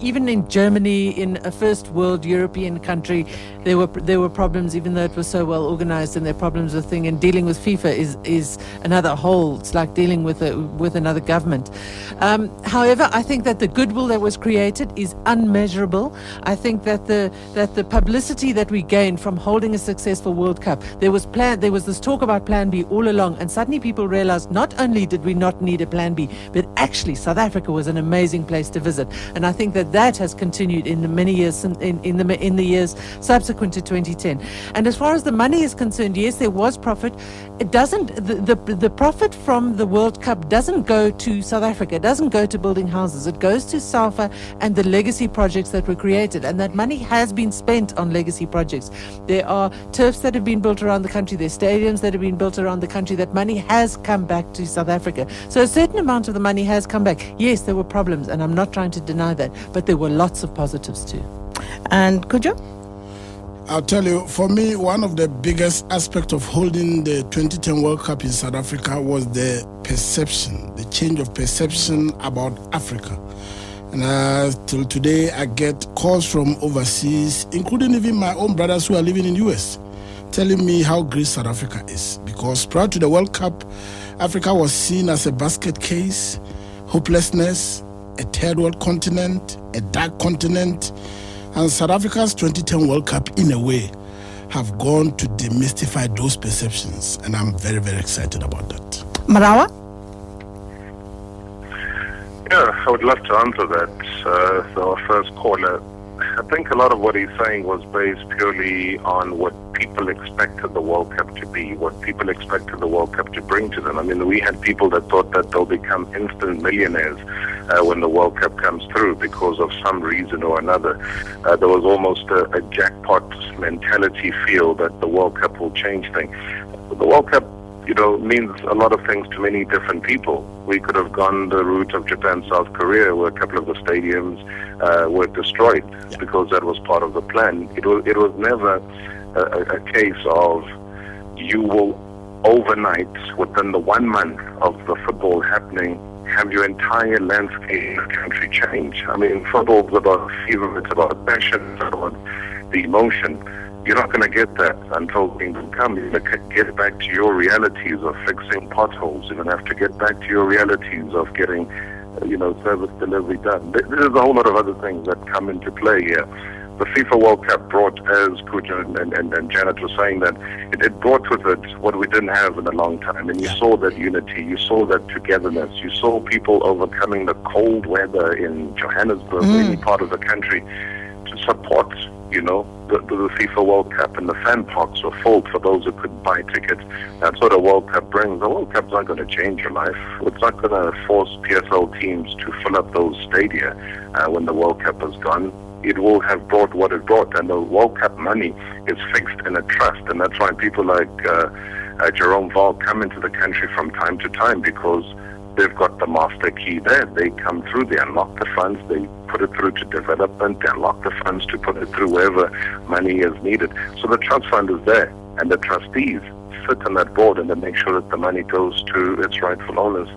even in Germany, in a first world European country, there were there were problems, even though it was so well organized, and there are problems with thing. And dealing with FIFA is is another whole. It's like dealing with a, with another government. Um, however, I think that the goodwill that was created is unmeasurable. I think that the that the publicity that we gained from holding a successful World Cup, there was plan, there was this talk about Plan B all along, and suddenly people realized not only did we not need a Plan B, but actually South Africa was an amazing place to visit. And I think that that has continued in the many years in, in the in the years subsequent to 2010. And as far as the money is concerned, yes, there was profit. It doesn't the, the, the profit from the World Cup doesn't go to South Africa. It doesn't go to building houses. It goes to SAFA and the legacy projects that were created. And that money has been spent on legacy projects. There are turfs that have been built around the country. There's stadiums that have been built around the country. That money has come back to South Africa. So a certain amount of the money has come back. Yes, there were problems, and I'm not trying to deny that, but there were lots of positives too. And Kojo? I'll tell you, for me, one of the biggest aspects of holding the 2010 World Cup in South Africa was the perception, the change of perception about Africa. And uh, till today, I get calls from overseas, including even my own brothers who are living in the US, telling me how great South Africa is. Because prior to the World Cup, Africa was seen as a basket case, hopelessness, a third world continent, a dark continent and South Africa's 2010 World Cup, in a way, have gone to demystify those perceptions. And I'm very, very excited about that. Marawa? Yeah, I would love to answer that. Uh, so, our first caller, I think a lot of what he's saying was based purely on what people expected the World Cup to be, what people expected the World Cup to bring to them. I mean, we had people that thought that they'll become instant millionaires uh, when the World Cup comes through because of some reason or another. Uh, there was almost a, a jackpot mentality feel that the World Cup will change things. The World Cup you know, means a lot of things to many different people. We could have gone the route of Japan, South Korea, where a couple of the stadiums uh, were destroyed yeah. because that was part of the plan. It was it was never a, a case of you will overnight, within the one month of the football happening, have your entire landscape in the country change. I mean, football is about fever, it's about passion, it's about the emotion. You're not going to get that until kingdom come. You're going to get back to your realities of fixing potholes. You're going to have to get back to your realities of getting, you know, service delivery done. There's a whole lot of other things that come into play here the FIFA World Cup brought, as Kojo and, and, and Janet were saying, that it, it, brought with it what we didn't have in a long time. And you yeah. saw that unity, you saw that togetherness, you saw people overcoming the cold weather in Johannesburg, mm. any part of the country, to support, you know, the, the, FIFA World Cup. And the fan parks were full for those who couldn't buy tickets. That's what a World Cup brings. The World Cup's not going to change your life. It's not going to force PSL teams to fill up those stadia uh, when the World Cup is gone it will have brought what it brought. And the World Cup money is fixed in a trust. And that's why people like uh, uh, Jerome Valcke come into the country from time to time because they've got the master key there. They come through, they unlock the funds, they put it through to development, they unlock the funds to put it through wherever money is needed. So the trust fund is there, and the trustees sit on that board and they make sure that the money goes to its rightful owners.